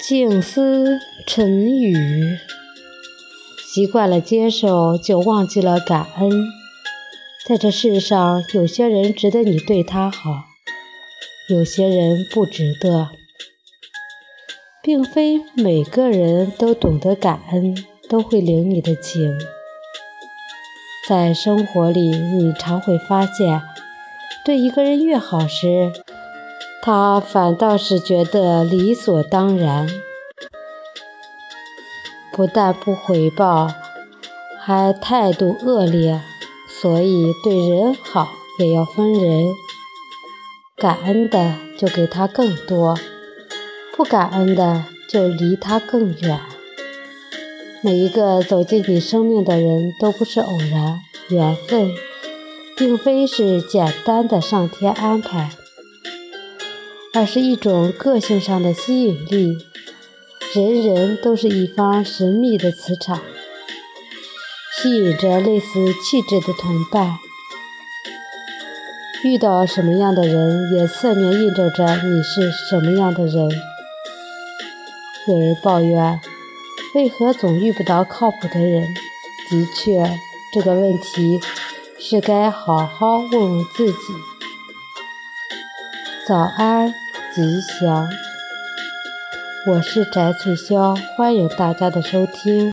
静思沉语，习惯了接受，就忘记了感恩。在这世上，有些人值得你对他好，有些人不值得。并非每个人都懂得感恩，都会领你的情。在生活里，你常会发现，对一个人越好时，他反倒是觉得理所当然，不但不回报，还态度恶劣。所以对人好也要分人，感恩的就给他更多，不感恩的就离他更远。每一个走进你生命的人都不是偶然，缘分并非是简单的上天安排。而是一种个性上的吸引力，人人都是一方神秘的磁场，吸引着类似气质的同伴。遇到什么样的人，也侧面印证着你是什么样的人。有人抱怨，为何总遇不到靠谱的人？的确，这个问题是该好好问问自己。早安，吉祥！我是翟翠霄，欢迎大家的收听。